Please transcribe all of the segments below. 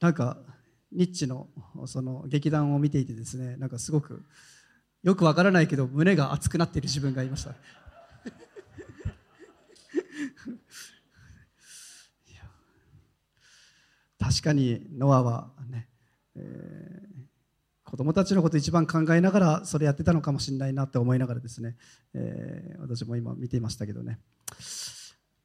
なんかニッチのその劇団を見ていてですねなんかすごくよくわからないけど胸が熱くなっている自分がいました。確かにノアはね、えー、子供たちのこと一番考えながらそれやってたのかもしれないなって思いながらですね、えー、私も今見ていましたけどね。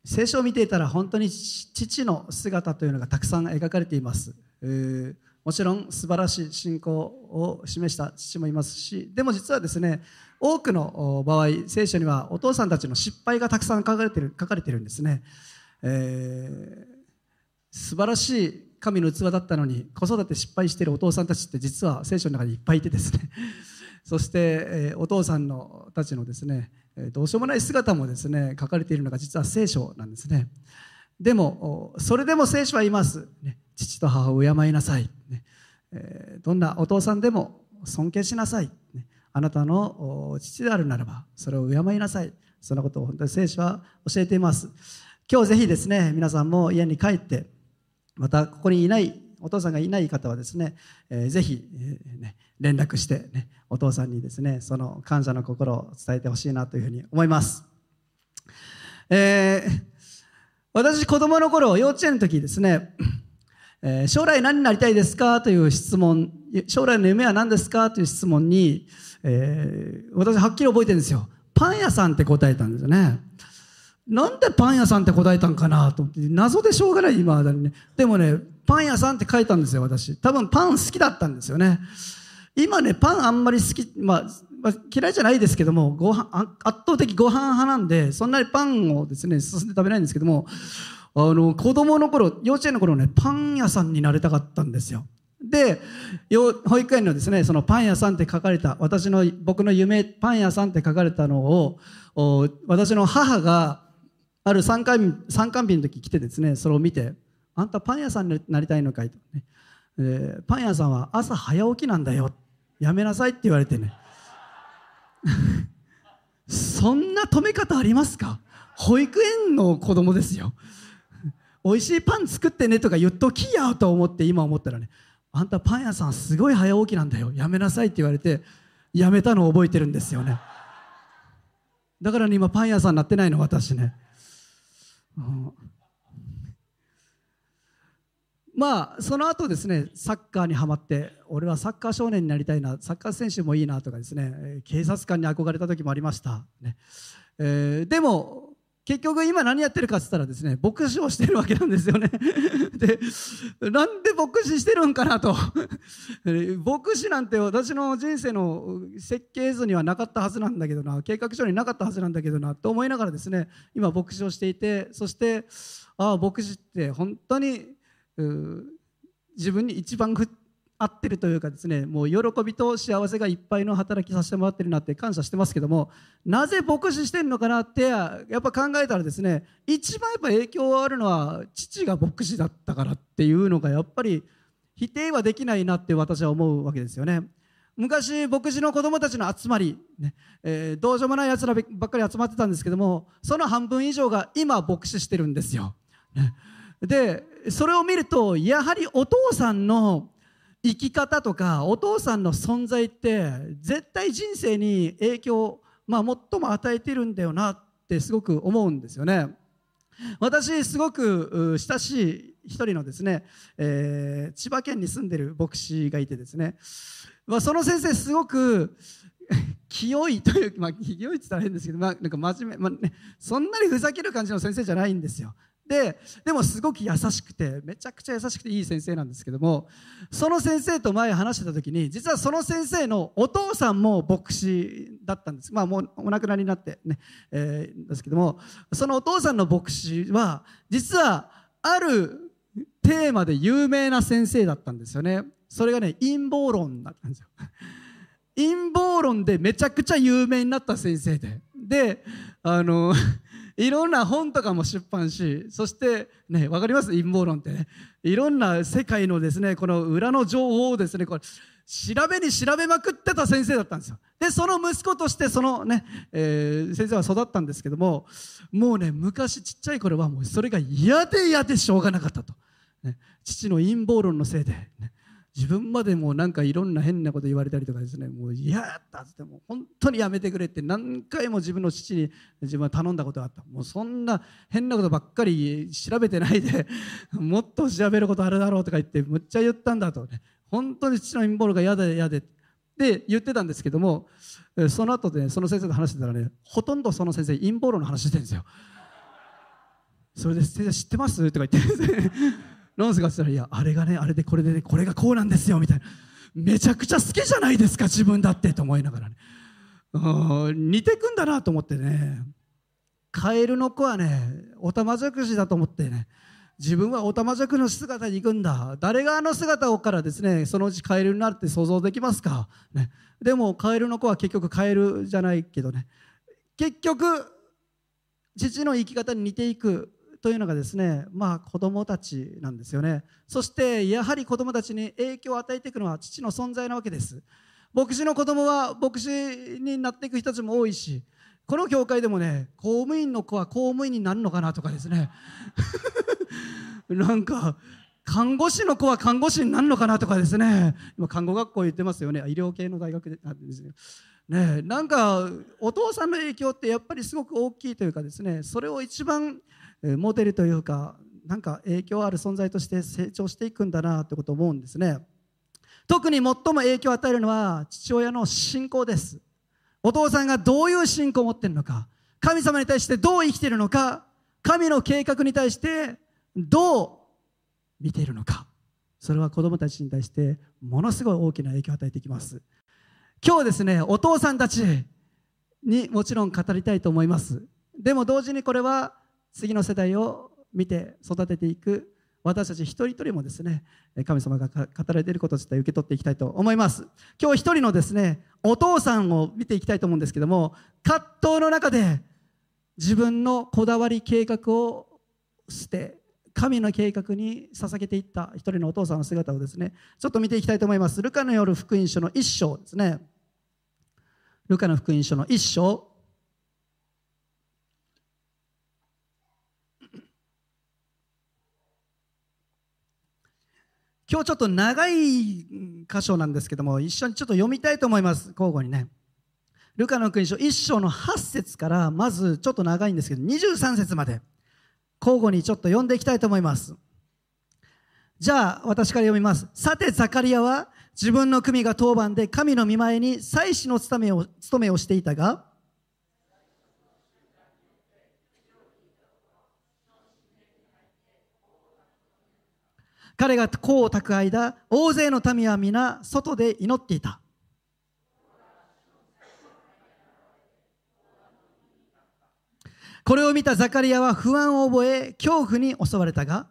聖書を見ていたら本当に父の姿というのがたくさん描かれています、えー、もちろん素晴らしい信仰を示した父もいますしでも実はですね多くの場合聖書にはお父さんたちの失敗がたくさん書かれてる書かれてるんですね、えー、素晴らしい神の器だったのに子育て失敗しているお父さんたちって実は聖書の中にいっぱいいてですね。そして、えー、お父さんのたちのですねどうしようもない姿もですね書かれているのが実は聖書なんですね。でもそれでも聖書は言います、ね、父と母を敬いなさい、ねえ、どんなお父さんでも尊敬しなさい、ね、あなたの父であるならばそれを敬いなさい。そんなことを本当に聖書は教えています。今日ぜひですね皆さんも家に帰ってまたここにいないお父さんがいない方はですね、えー、ぜひ、えね、連絡して、ね、お父さんにですねその感謝の心を伝えてほしいなというふうに思います、えー、私子供の頃幼稚園の時ですね、えー、将来何になりたいですかという質問将来の夢は何ですかという質問に、えー、私はっきり覚えてるんですよ。パン屋さんって答えたんですよね。なんでパン屋さんって答えたんかなと思って謎でしょうがない今だにね。でもねパン屋さんって書いたんですよ私。多分パン好きだったんですよね。今ねパンあんまり好き、まあ、まあ、嫌いじゃないですけどもご飯圧倒的ご飯派なんでそんなにパンをですね進んで食べないんですけどもあの子供の頃幼稚園の頃ねパン屋さんになりたかったんですよ。で保育園のですねそのパン屋さんって書かれた私の僕の夢パン屋さんって書かれたのを私の母がある参観参観日の時来てですねそれを見て「あんたパン屋さんになりたいのかい?」と、ね。えー、パン屋さんは朝早起きなんだよ。やめなさい」って言われてね。そんな止め方ありますか？保育園の子供ですよ。美味しいパン作ってねとか言っときやと思って今思ったらね。あんたパン屋さんすごい早起きなんだよ。やめなさいって言われてやめたのを覚えてるんですよね。だからね今パン屋さんになってないの私ね。うんまあその後ですねサッカーにはまって俺はサッカー少年になりたいなサッカー選手もいいなとかですね警察官に憧れた時もありました、ね。えー、でも結局今何やってるかっつったらですね牧師をしてるわけなんですよね。でなんで牧師してるんかなと。牧師なんて私の人生の設計図にはなかったはずなんだけどな計画書になかったはずなんだけどなと思いながらですね今牧師をしていてそしてああ牧師って本当に自分に一番合ってるというかですねもう喜びと幸せがいっぱいの働きさせてもらってるなって感謝してますけどもなぜ牧師してるのかなってやっぱ考えたらですね一番やっぱ影響あるのは父が牧師だったからっていうのがやっぱり否定はできないなって私は思うわけですよね。昔牧師の子供たちの集まり、ねえー、どうしようもないやつらばっかり集まってたんですけどもその半分以上が今牧師してるんですよ。ね、でそれを見るとやはりお父さんの生き方とかお父さんの存在って絶対人生に影響、まあ、最も与えてるんだよなってすごく思うんですよね。私すごく親しい一人のですね、えー、千葉県に住んでる牧師がいてですね、まあ、その先生すごく 清いというまあ清いって言ったら変ですけど、まあ、なんか真面目、まあね、そんなにふざける感じの先生じゃないんですよ。ででもすごく優しくてめちゃくちゃ優しくていい先生なんですけどもその先生と前話してた時に実はその先生のお父さんも牧師だったんです。まあもうお亡くなりになってね、えー、ですけどもそのお父さんの牧師は実はあるテーマで有名な先生だったんですよね。それがね陰謀論だったんですよ。陰謀論でめちゃくちゃ有名になった先生で。であのいろんな本とかも出版しそしてね分かります？陰謀論ってね。いろんな世界のですねこの裏の情報をですねこれ調べに調べまくってた先生だったんですよ。でその息子としてそのね、えー、先生は育ったんですけどももうね昔ちっちゃい頃はもうそれが嫌で嫌でしょうがなかったと。ね、父の陰謀論のせいで、ね、自分までもなんかいろんな変なこと言われたりとかですね。もう嫌やったっつっても本当にやめてくれって何回も自分の父に自分は頼んだことがあった。もうそんな変なことばっかり調べてないで もっと調べることあるだろうとか言ってむっちゃ言ったんだとね。本当に父の陰謀論が嫌で嫌でって。言ってたんですけどもその後で、その先生と話してたらねほとんどその先生陰謀論の話してるんですよそれで先生知ってます？とか言って。ノンスがしたら、いや、あれがね、あれでこれでね、これがこうなんですよ、みたいな。めちゃくちゃ好きじゃないですか、自分だって、と思いながらね。似てくんだなと思ってね。カエルの子はね、オタマジャクシだと思ってね、自分はオタマジャクの姿に行くんだ。誰があの姿をからですね、そのうちカエルになるって想像できますか、ね、でもカエルの子は結局カエルじゃないけどね、結局、父の生き方に似ていくというのがですね、まあ、子供たちなんですよね。そしてやはり子供たちに影響を与えていくのは父の存在なわけです。牧師の子供は牧師になっていく人たちも多いしこの教会でもね公務員の子は公務員になるのかなとかですね。なんか看護師の子は看護師になるのかなとかですね。今看護学校言ってますよね。医療系の大学でなんですよ。ねなんかお父さんの影響ってやっぱりすごく大きいというかですねそれを一番モデルというかなんか影響ある存在として成長していくんだなってことを思うんですね。特に最も影響を与えるのは父親の信仰です。お父さんがどういう信仰を持ってるのか神様に対してどう生きているのか神の計画に対してどう見ているのか。それは子供たちに対してものすごい大きな影響を与えていきます。今日ですねお父さんたちにもちろん語りたいと思います。でも同時にこれは次の世代を見て育てていく私たち一人一人もですね神様が語られていること自体受け取っていきたいと思います。今日一人のですねお父さんを見ていきたいと思うんですけども葛藤の中で自分のこだわり計画を捨て神の計画に捧げていった一人のお父さんの姿をですねちょっと見ていきたいと思います。ルカの夜福音書の一章ですね。ルカの福音書の一章。今日ちょっと長い箇所なんですけども一緒にちょっと読みたいと思います。交互にね。ルカの福音書1章の8節からまずちょっと長いんですけど23節まで。交互にちょっと読んでいきたいと思います。じゃあ私から読みます。さてザカリアは自分の組が当番で神の見前に祭司の務めを務めをしていたが彼が甲を炊く間大勢の民は皆外で祈っていた。これを見たザカリアは不安を覚え恐怖に襲われたが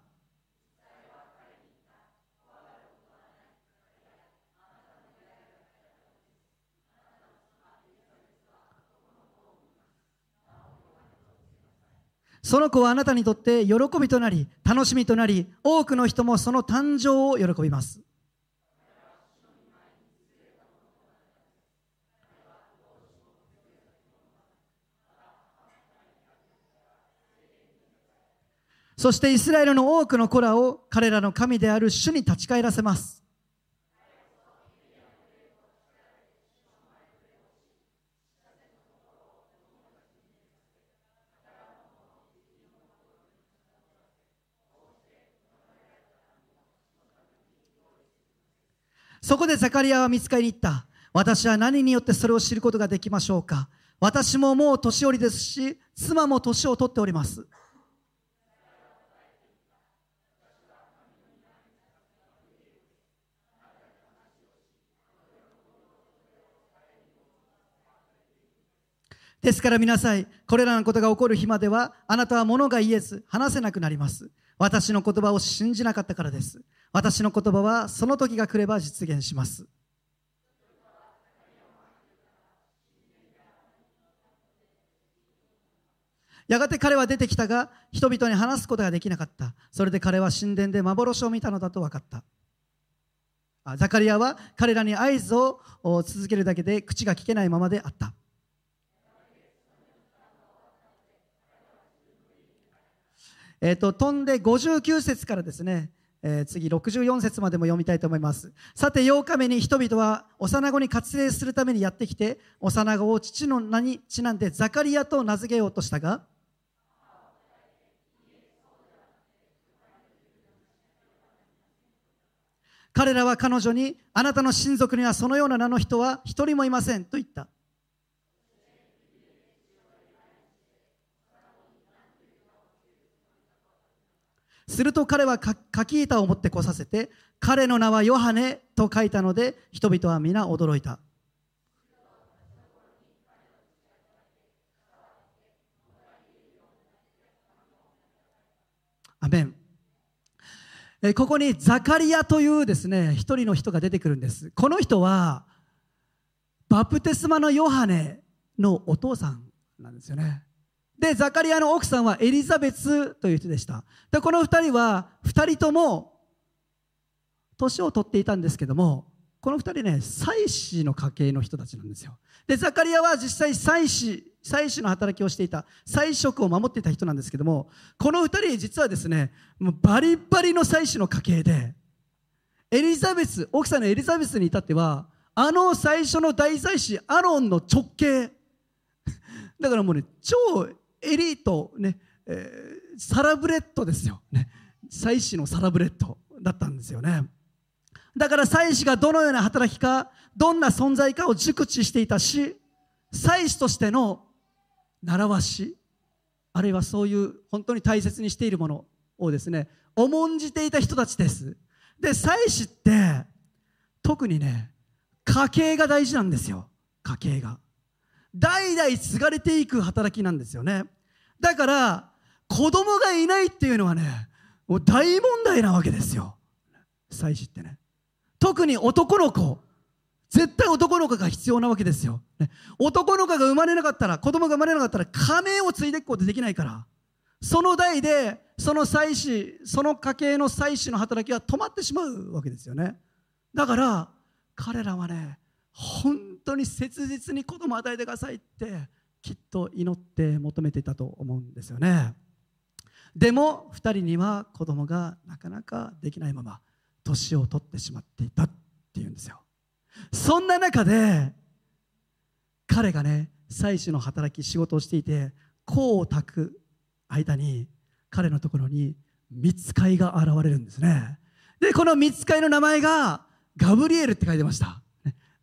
その子はあなたにとって喜びとなり楽しみとなり多くの人もその誕生を喜びます。そしてイスラエルの多くの子らを彼らの神である主に立ち返らせます。そこでザカリアは見つかりに行った。私は何によってそれを知ることができましょうか私ももう年寄りですし、妻も年を取っております。ですから皆さん、これらのことが起こる日までは、あなたは物が言えず、話せなくなります。私の言葉を信じなかったからです。私の言葉はその時が来れば実現します。やがて彼は出てきたが、人々に話すことができなかった。それで彼は神殿で幻を見たのだと分かった。ザカリアは彼らに合図を続けるだけで口が聞けないままであった。えっ、ー、と、飛んで59節からですね、えー、次64節までも読みたいと思います。さて8日目に人々は幼子に割礼するためにやってきて幼子を父の名にちなんでザカリアと名付けようとしたが彼らは彼女にあなたの親族にはそのような名の人は一人もいませんと言った。すると彼は書き板を持ってこさせて彼の名はヨハネと書いたので人々は皆驚いた。アメン。えここにザカリアというですね一人の人が出てくるんです。この人はバプテスマのヨハネのお父さんなんですよね。でザカリアの奥さんはエリザベスという人でした。でこの2人は2人とも年を取っていたんですけどもこの2人ね祭司の家系の人たちなんですよ。でザカリアは実際祭司祭司の働きをしていた祭職を守っていた人なんですけどもこの2人実はですねもうバリバリの祭司の家系でエリザベス奥さんのエリザベスに至ってはあの最初の大祭司アロンの直系。だからもうね超エリートね、えー、サラブレッドですよ、ね、祭司のサラブレッドだったんですよね。だから祭司がどのような働きかどんな存在かを熟知していたし祭司としての習わしあるいはそういう本当に大切にしているものをですね重んじていた人たちです。で祭司って特にね家計が大事なんですよ。家計が。代々継がれていく働きなんですよね。だから子供がいないっていうのはねもう大問題なわけですよ。祭司ってね。特に男の子。絶対男の子が必要なわけですよ、ね、男の子が生まれなかったら子供が生まれなかったら仮名を継いでいくことできないから。その代でその祭司その家系の祭司の働きは止まってしまうわけですよね。だから彼らはね本当に切実に子供を与えてくださいってきっと祈って求めていたと思うんですよね。でも2人には子供がなかなかできないまま年を取ってしまっていたっていうんですよ。そんな中で彼がね妻子の働き仕事をしていて功を炊く間に彼のところに見つかいが現れるんですね。でこの見つかいの名前がガブリエルって書いてました。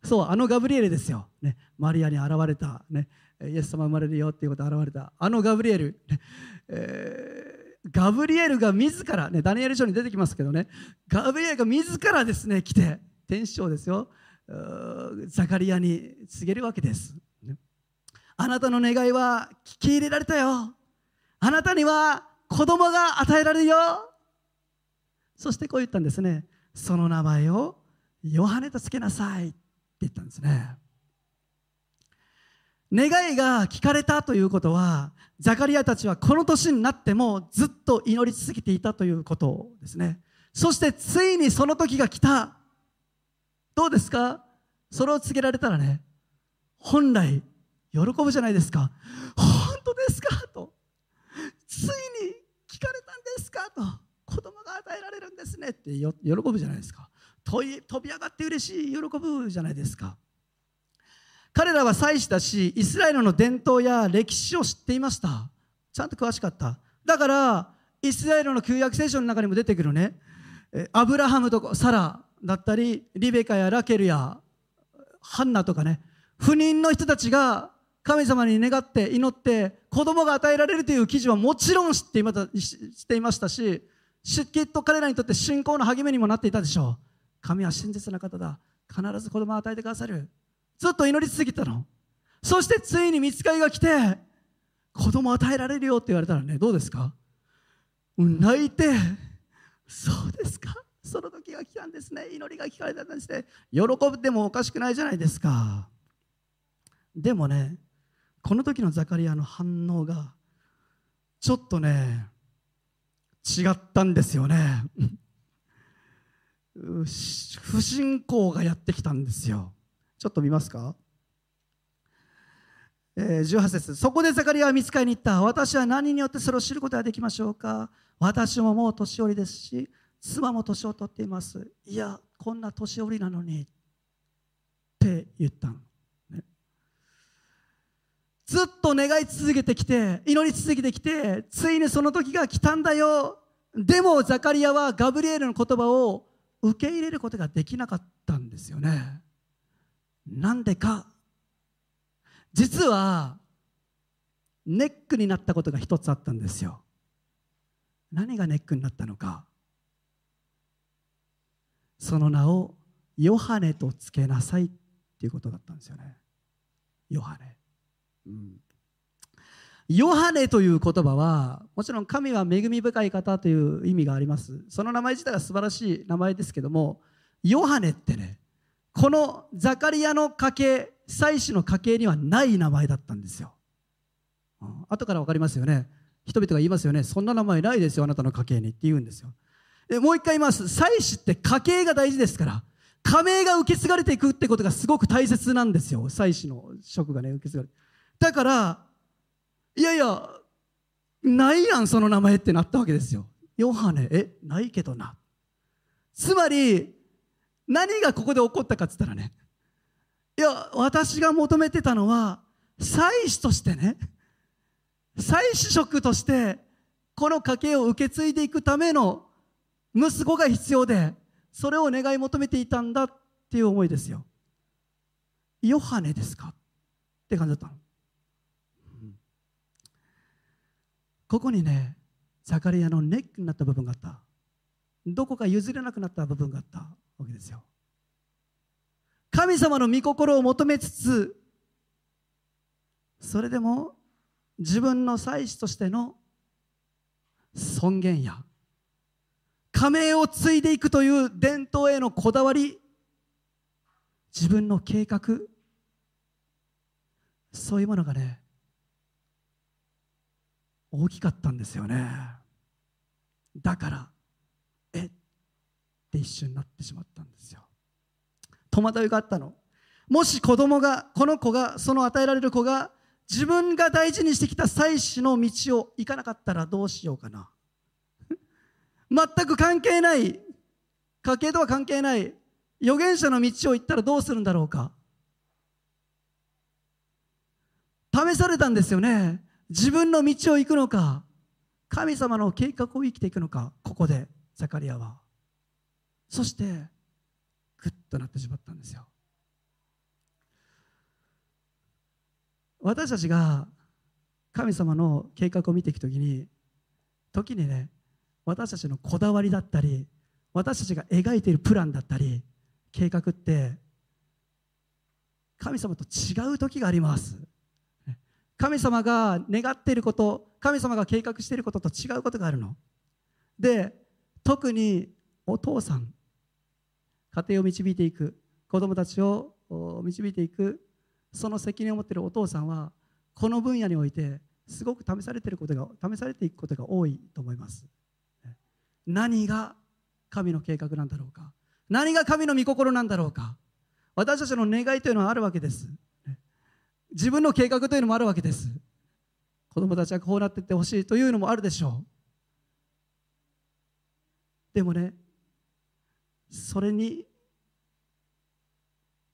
そうあのガブリエルですよ、ね、マリアに現れた、ね、イエス様生まれるよっていうことが現れたあのガブリエル、えー、ガブリエルが自ら、ね、ダニエル書に出てきますけどね。ガブリエルが自らですね来て天使長ですよ。ザカリアに告げるわけです、ね、あなたの願いは聞き入れられたよ。あなたには子供が与えられるよ。そしてこう言ったんですね。その名前をヨハネとつけなさいって言ったんですね。願いが聞かれたということはザカリアたちはこの年になってもずっと祈り続けていたということですね。そしてついにその時が来た。どうですか？それを告げられたらね本来喜ぶじゃないですか。本当ですか？と。ついに聞かれたんですか？と。子供が与えられるんですね。って喜ぶじゃないですか。飛び上がって嬉しい喜ぶじゃないですか。彼らは祭司だしイスラエルの伝統や歴史を知っていました。ちゃんと詳しかった。だからイスラエルの旧約聖書の中にも出てくるね。アブラハムとかサラだったりリベカやラケルやハンナとかね。不妊の人たちが神様に願って祈って子供が与えられるという記事はもちろん知っていましたしきっと彼らにとって信仰の励みにもなっていたでしょう。神は真実な方だ。必ず子供を与えてくださる。ずっと祈り続けたの。そしてついに見つかりが来て子供を与えられるよって言われたらね。どうですか？泣いてそうですか？その時が来たんですね。祈りが聞かれたんですね。喜ぶでもおかしくないじゃないですか。でもねこの時のザカリアの反応がちょっとね違ったんですよね。不信仰がやってきたんですよ。ちょっと見ますか、えー、18節。そこでザカリアは見つかりに行った。私は何によってそれを知ることができましょうか？私ももう年寄りですし妻も年を取っています。いやこんな年寄りなのに。って言ったの、ね、ずっと願い続けてきて祈り続けてきてついにその時が来たんだよ。でもザカリアはガブリエルの言葉を受け入れることができなかったんですよね。なんでか？実はネックになったことが一つあったんですよ。何がネックになったのか？その名をヨハネとつけなさいっていうことだったんですよね。ヨハネ、うん、ヨハネという言葉はもちろん神は恵み深い方という意味があります。その名前自体は素晴らしい名前ですけどもヨハネってねこのザカリアの家系祭司の家系にはない名前だったんですよ、うん、後から分かりますよね。人々が言いますよね。そんな名前ないですよあなたの家系にって言うんですよ。でもう一回言います。祭司って家系が大事ですから家名が受け継がれていくってことがすごく大切なんですよ。祭司の職がね受け継がれて。だからいやいやないやんその名前ってなったわけですよ。ヨハネ。え？ないけどな。つまり何がここで起こったかっつったらねいや私が求めてたのは祭司としてね祭司職としてこの家系を受け継いでいくための息子が必要でそれを願い求めていたんだっていう思いですよ。ヨハネですかって感じだったの、うん、ここにねザカリアのネックになった部分があった。どこか譲れなくなった部分があった。わけですよ。神様の御心を求めつつそれでも自分の祭司としての尊厳や加盟を継いでいくという伝統へのこだわり自分の計画そういうものがね大きかったんですよね。だからって一瞬なってしまったんですよ。戸惑いがあったの。もし子供がこの子がその与えられる子が自分が大事にしてきた祭祀の道を行かなかったらどうしようかな。全く関係ない家計とは関係ない預言者の道を行ったらどうするんだろうか。試されたんですよね。自分の道を行くのか神様の計画を生きていくのかここでザカリアは。そしてグッとなってしまったんですよ。私たちが神様の計画を見ていくときに時にね私たちのこだわりだったり私たちが描いているプランだったり計画って神様と違う時があります。神様が願っていること神様が計画していることと違うことがあるの。で特にお父さん家庭を導いていく子供たちを導いていくその責任を持っているお父さんはこの分野においてすごく試されていることが試されていくことが多いと思います。何が神の計画なんだろうか。何が神の御心なんだろうか。私たちの願いというのはあるわけです。自分の計画というのもあるわけです。子供たちはこうなっていってほしいというのもあるでしょう。でもねそれに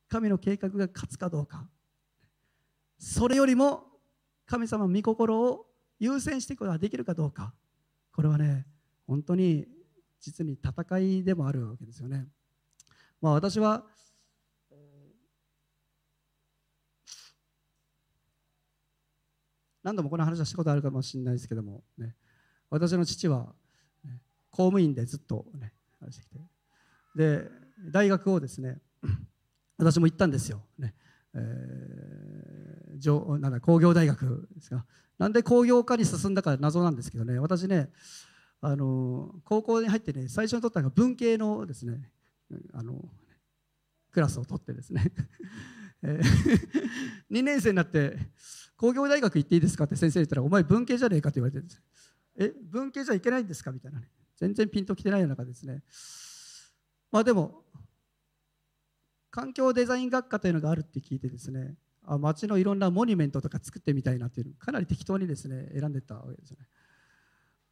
神の計画が勝つかどうか。それよりも神様の御心を優先していくことができるかどうか。これはね本当に実に戦いでもあるわけですよね。まあ、私は何度もこの話はしたことあるかもしれないですけども、ね、私の父は、公務員でずっとねしてきて。で大学をですね 私も行ったんですよ、ね。えー、なんだ工業大学ですがなんで工業科に進んだか謎なんですけどね。私ねあの高校に入ってね最初に取ったのが文系のですねあのクラスを取ってですね。2年生になって工業大学行っていいですかって先生に言ったらお前文系じゃねえかって言われてえ文系じゃいけないんですかみたいなね。全然ピンときてない中ですね。まあでも環境デザイン学科というのがあるって聞いてですねあ街のいろんなモニュメントとか作ってみたいなっていうかなり適当にですね選んでたわけですよね。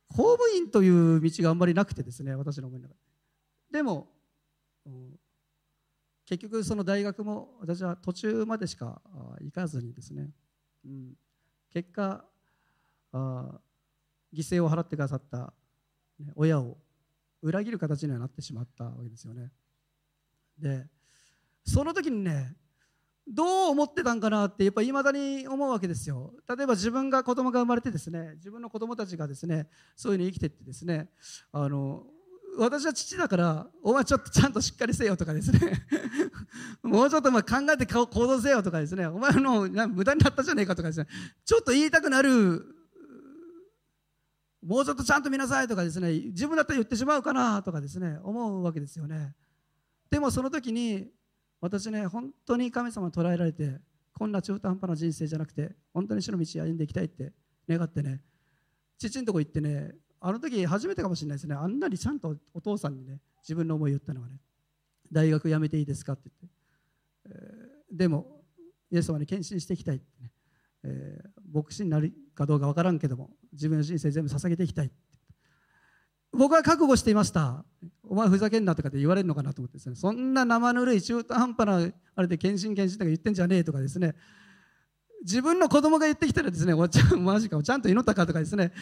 公務員という道があんまりなくてですね私の思いの中で。でも結局その大学も私は途中までしか行かずにですね、うん、結果あ犠牲を払ってくださった、親を裏切る形にはなってしまったわけですよね。でその時にねどう思ってたんかなってやっぱいまだに思うわけですよ。例えば自分が子供が生まれてですね自分の子供たちがですねそういうふうに生きてってですねあの私は父だからお前ちょっとちゃんとしっかりせよとかですね。もうちょっとま考えて行動せよとかですね。お前の無駄になったじゃねえかとかですね。ちょっと言いたくなるもうちょっとちゃんと見なさいとかですね自分だったら言ってしまうかなとかですね思うわけですよね。でもその時に私ね本当に神様捉えられてこんな中途半端な人生じゃなくて本当に主の道を歩んでいきたいって願ってね父のとこ行ってねあの時初めてかもしれないですね。あんなにちゃんとお父さんにね自分の思いを言ったのはね。大学辞めていいですかって言って、えー、でもイエス様に献身していきたいってね、えー、牧師になるかどうか分からんけども自分の人生全部捧げていきたい。僕は覚悟していました。お前ふざけんなとかって言われるのかなと思ってですね。そんな生ぬるい中途半端なあれで献身献身とか言ってんじゃねえとかですね。自分の子供が言ってきたらですねおちゃんマジかちゃんと祈ったかとかですね。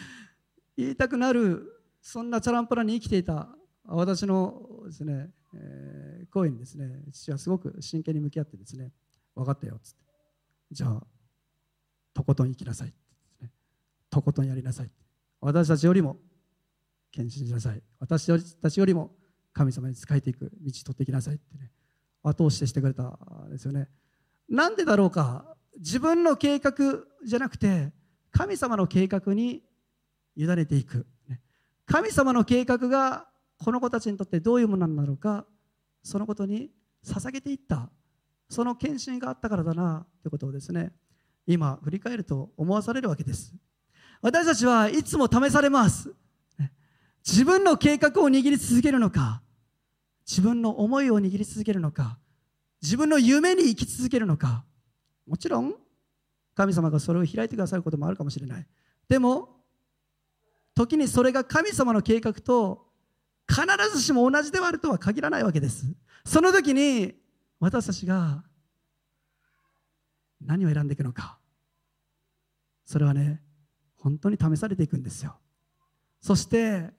言いたくなるそんなチャランポラに生きていた私のですね、えー、声にですね父はすごく真剣に向き合ってですね分かったよっつって。じゃあとことん生きなさい。とことんやりなさい。私たちよりも献身しなさい。私たちよりも神様に仕えていく道取っていきなさい。ってね後押ししてくれたんですよね。なんでだろうか。自分の計画じゃなくて神様の計画に委ねていく。神様の計画がこの子たちにとってどういうものなんだろうか。そのことに捧げていった。その献身があったからだな。ということをですね今振り返ると思わされるわけです。私たちはいつも試されます。自分の計画を握り続けるのか自分の思いを握り続けるのか自分の夢に生き続けるのか。もちろん神様がそれを開いてくださることもあるかもしれない。でも時にそれが神様の計画と必ずしも同じではあるとは限らないわけです。その時に私たちが何を選んでいくのか。それはね本当に試されていくんですよ。そして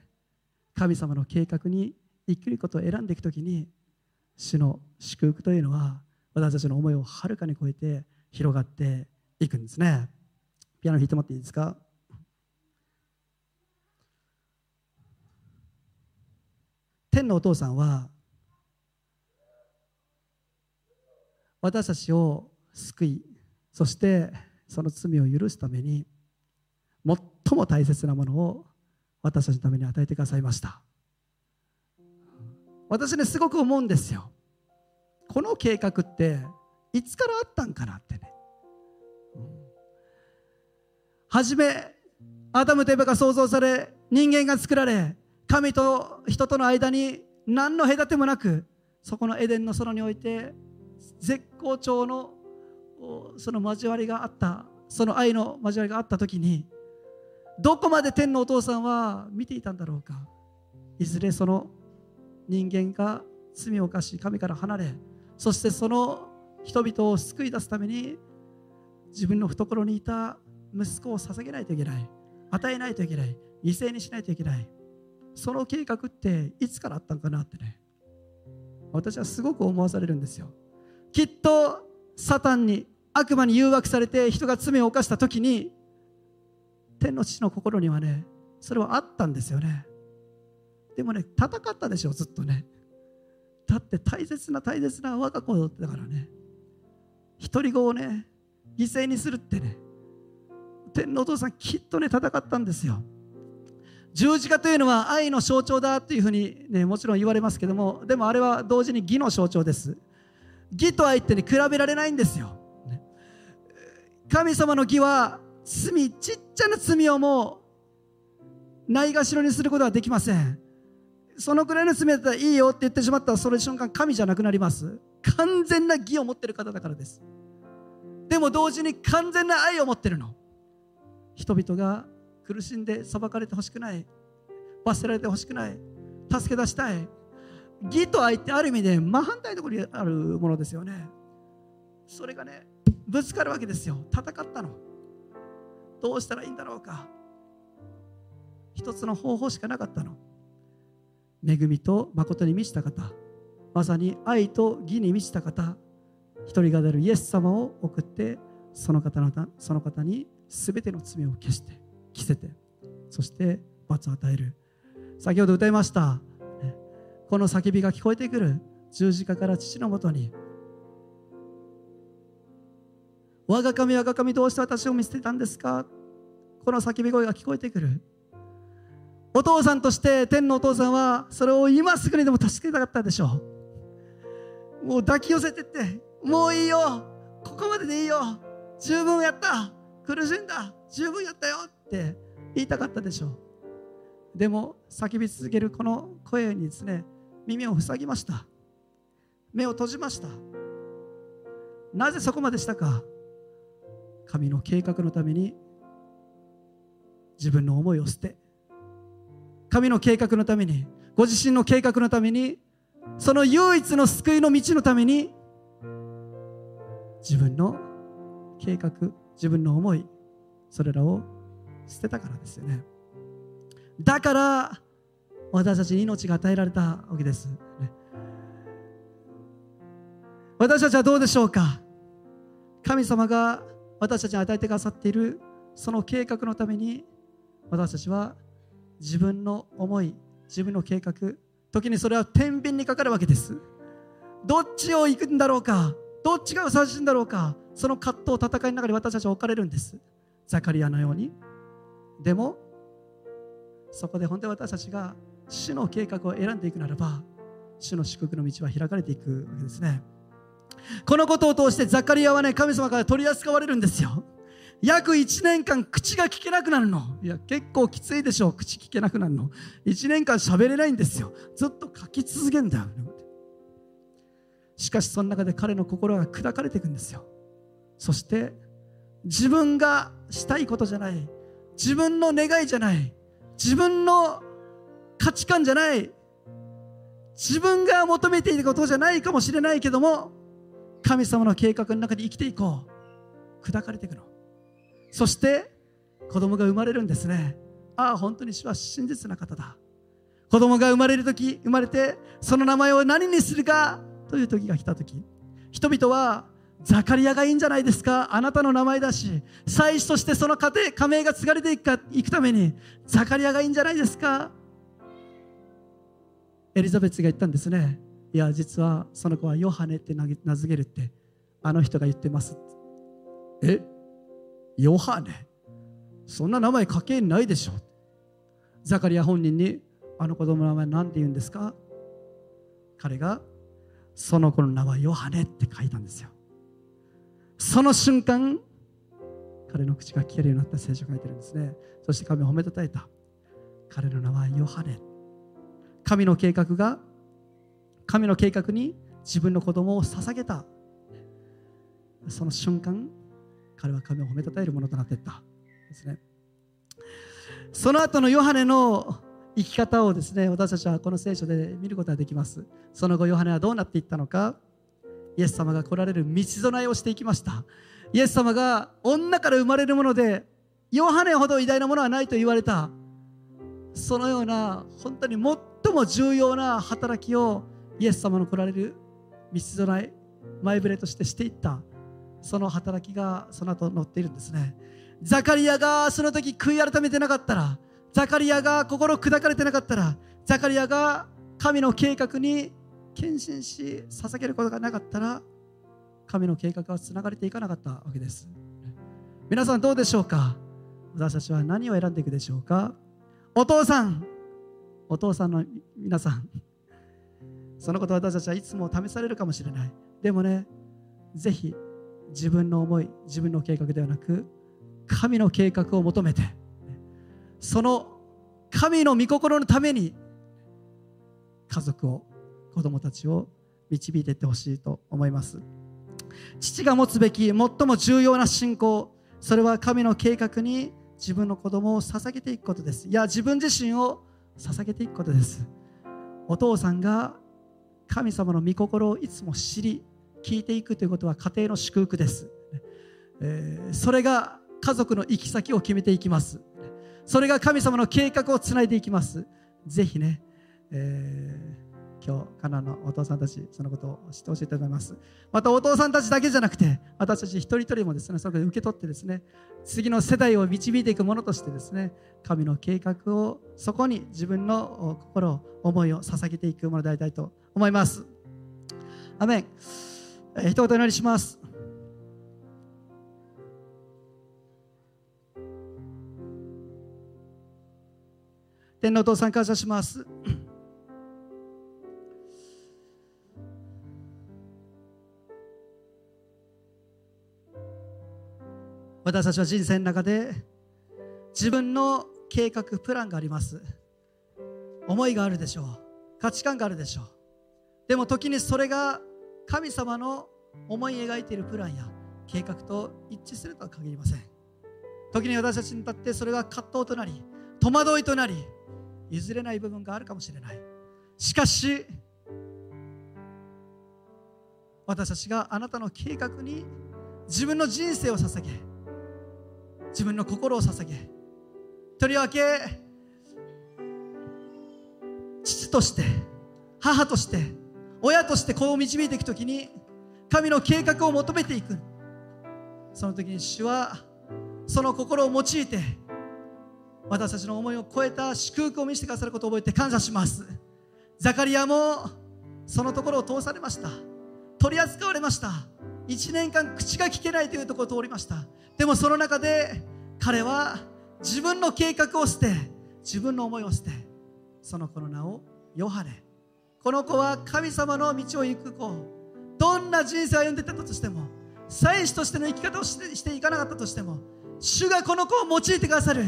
神様の計画に生きることを選んでいく時に主の祝福というのは私たちの思いをはるかに超えて広がっていくんですね。ピアノ弾いてもらっていいですか？天のお父さんは私たちを救いそしてその罪を許すために最も大切なものを私たちのために与えてくださいました。私ねすごく思うんですよ。この計画っていつからあったんかなってね、初めアダムとエバが創造され人間が作られ神と人との間に何の隔てもなくそこのエデンの園において絶好調のその交わりがあったその愛の交わりがあった時にどこまで天のお父さんは見ていたんだろうか。いずれその人間が罪を犯し神から離れそしてその人々を救い出すために自分の懐にいた息子を捧げないといけない与えないといけない犠牲にしないといけない。その計画っていつからあったんかなってね。私はすごく思わされるんですよ。きっとサタンに悪魔に誘惑されて人が罪を犯した時に天の父の心にはねそれはあったんですよね。でもね戦ったでしょずっとね。だって大切な大切な我が子だからね。独り子をね犠牲にするってね。天のお父さんきっとね戦ったんですよ。十字架というのは愛の象徴だというふうに、ね、もちろん言われますけどもでもあれは同時に義の象徴です。義と愛ってね比べられないんですよ、神様の義は罪ちっちゃな罪をもうないがしろにすることはできません。そのくらいの罪だったらいいよって言ってしまったらその瞬間神じゃなくなります。完全な義を持ってる方だからです。でも同時に完全な愛を持ってるの。人々が苦しんで裁かれてほしくない。罰せられてほしくない。助け出したい。義と愛ってある意味で真反対のところにあるものですよね。それがねぶつかるわけですよ。戦ったの。どうしたらいいんだろうか？一つの方法しかなかったの。恵みと誠に満ちた方まさに愛と義に満ちた方一人が出るイエス様を送ってその方のその方に全ての罪を消して着せてそして罰を与える。先ほど歌いました。この叫びが聞こえてくる。十字架から父のもとに我が神我が神どうして私を見捨てたんですか？この叫び声が聞こえてくる。お父さんとして天のお父さんはそれを今すぐにでも助けたかったでしょう。もう抱き寄せてってもういいよ。ここまででいいよ。十分やった。苦しんだ。十分やったよって言いたかったでしょう。でも叫び続けるこの声にですね耳を塞ぎました。目を閉じました。なぜそこまでしたか。神の計画のために自分の思いを捨て神の計画のためにご自身の計画のためにその唯一の救いの道のために自分の計画自分の思いそれらを捨てたからですよね。だから私たちに命が与えられたわけです、ね、私たちはどうでしょうか？神様が私たちに与えてくださっているその計画のために私たちは自分の思い自分の計画時にそれは天秤にかかるわけです。どっちを行くんだろうかどっちがふさわしいんだろうかその葛藤戦いの中に私たちは置かれるんです。ザカリアのように。でもそこで本当に私たちが主の計画を選んでいくならば主の祝福の道は開かれていくわけですね。このことを通してザカリアはね神様から取り扱われるんですよ。約1年間口が聞けなくなるの。いや結構きついでしょう。口聞けなくなるの。1年間喋れないんですよ。ずっと書き続けるんだよ。しかしその中で彼の心が砕かれていくんですよ。そして自分がしたいことじゃない。自分の願いじゃない。自分の価値観じゃない。自分が求めていることじゃないかもしれないけども神様の計画の中に生きていこう。砕かれていくの。そして子供が生まれるんですね。ああ本当に主は真実な方だ。子供が生まれる時生まれてその名前を何にするかという時が来た時。人々はザカリアがいいんじゃないですか。あなたの名前だし祭司としてその家庭家名が継がれていくかいくためにザカリアがいいんじゃないですか。エリザベスが言ったんですね。いや実はその子はヨハネって名付けるってあの人が言ってます。え？ヨハネ。そんな名前家系にないでしょ。ザカリア本人にあの子供の名前何て言うんですか。彼がその子の名はヨハネって書いたんですよ。その瞬間彼の口が聞けるようになった聖書が書いてるんですね。そして神を褒めたたえた。彼の名はヨハネ。神の計画が神の計画に自分の子供を捧げた。その瞬間彼は神を褒めたたえるものとなっていった。ですね。その後のヨハネの生き方をですね私たちはこの聖書で見ることができます。その後ヨハネはどうなっていったのか。イエス様が来られる道備えをしていきました。イエス様が女から生まれるものでヨハネほど偉大なものはないと言われた。そのような本当に最も重要な働きをイエス様の来られる道備え前触れとしてしていった。その働きがその後載っているんですね。ザカリアがその時悔い改めてなかったらザカリアが心砕かれてなかったらザカリアが神の計画に献身し捧げることがなかったら神の計画はつながれていかなかったわけです。皆さんどうでしょうか？私たちは何を選んでいくでしょうか？お父さんお父さんの皆さんそのこと私たちはいつも試されるかもしれない。でもねぜひ自分の思い自分の計画ではなく神の計画を求めてその神の御心のために家族を子供たちを導いていってほしいと思います。父が持つべき最も重要な信仰それは神の計画に自分の子供を捧げていくことです。いや自分自身を捧げていくことです。お父さんが神様の御心をいつも知り聞いていくということは家庭の祝福です、えー、それが家族の行き先を決めていきます。それが神様の計画をつないでいきます。ぜひね、えー今日カナンのお父さんたちそのことを知ってほしいと思います。またお父さんたちだけじゃなくて私たち一人一人もですねそれを受け取ってですね次の世代を導いていくものとしてですね神の計画をそこに自分の心を思いを捧げていくものでありたいと思います。アメン、一言お祈りします。天のお父さん感謝します。私たちは人生の中で自分の計画プランがあります。思いがあるでしょう。価値観があるでしょう。でも時にそれが神様の思い描いているプランや計画と一致するとは限りません。時に私たちにとってそれが葛藤となり戸惑いとなり譲れない部分があるかもしれない。しかし私たちがあなたの計画に自分の人生を捧げ自分の心を捧げとりわけ父として母として親として子を導いていく時に神の計画を求めていく。その時に主はその心を用いて私たちの思いを超えた祝福を見せてくださることを覚えて感謝します。ザカリアもそのところを通されました。取り扱われました。1年間口が聞けないというところを通りました。でもその中で彼は自分の計画を捨て自分の思いを捨てその子の名をヨハネ。この子は神様の道を行く子。どんな人生を歩んでいたとしても祭司としての生き方をしていかなかったとしても主がこの子を用いてくださる。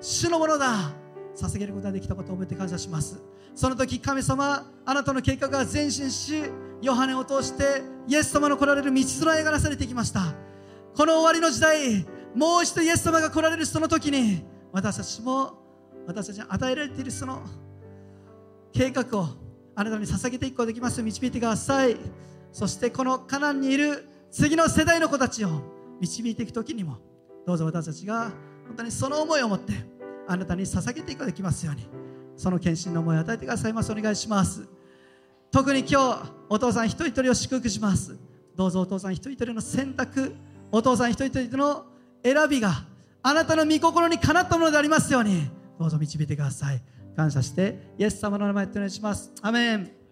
主のものだ。捧げることができたことを覚えて感謝します。その時神様あなたの計画が前進しヨハネを通してイエス様の来られる道連れがなされてきました。この終わりの時代もう一度イエス様が来られるその時に私たちも私たちに与えられているその計画をあなたに捧げていくことができます。導いてください。そしてこのカナンにいる次の世代の子たちを導いていく時にもどうぞ私たちが本当にその思いを持ってあなたに捧げていくことができますようにその献身の思いを与えてくださいます。お願いします。特に今日お父さん一人一人を祝福します。どうぞお父さん一人一人の選択お父さん一人一人の選びがあなたの御心にかなったものでありますようにどうぞ導いてください。感謝してイエス様の名前でお願いします。アメン。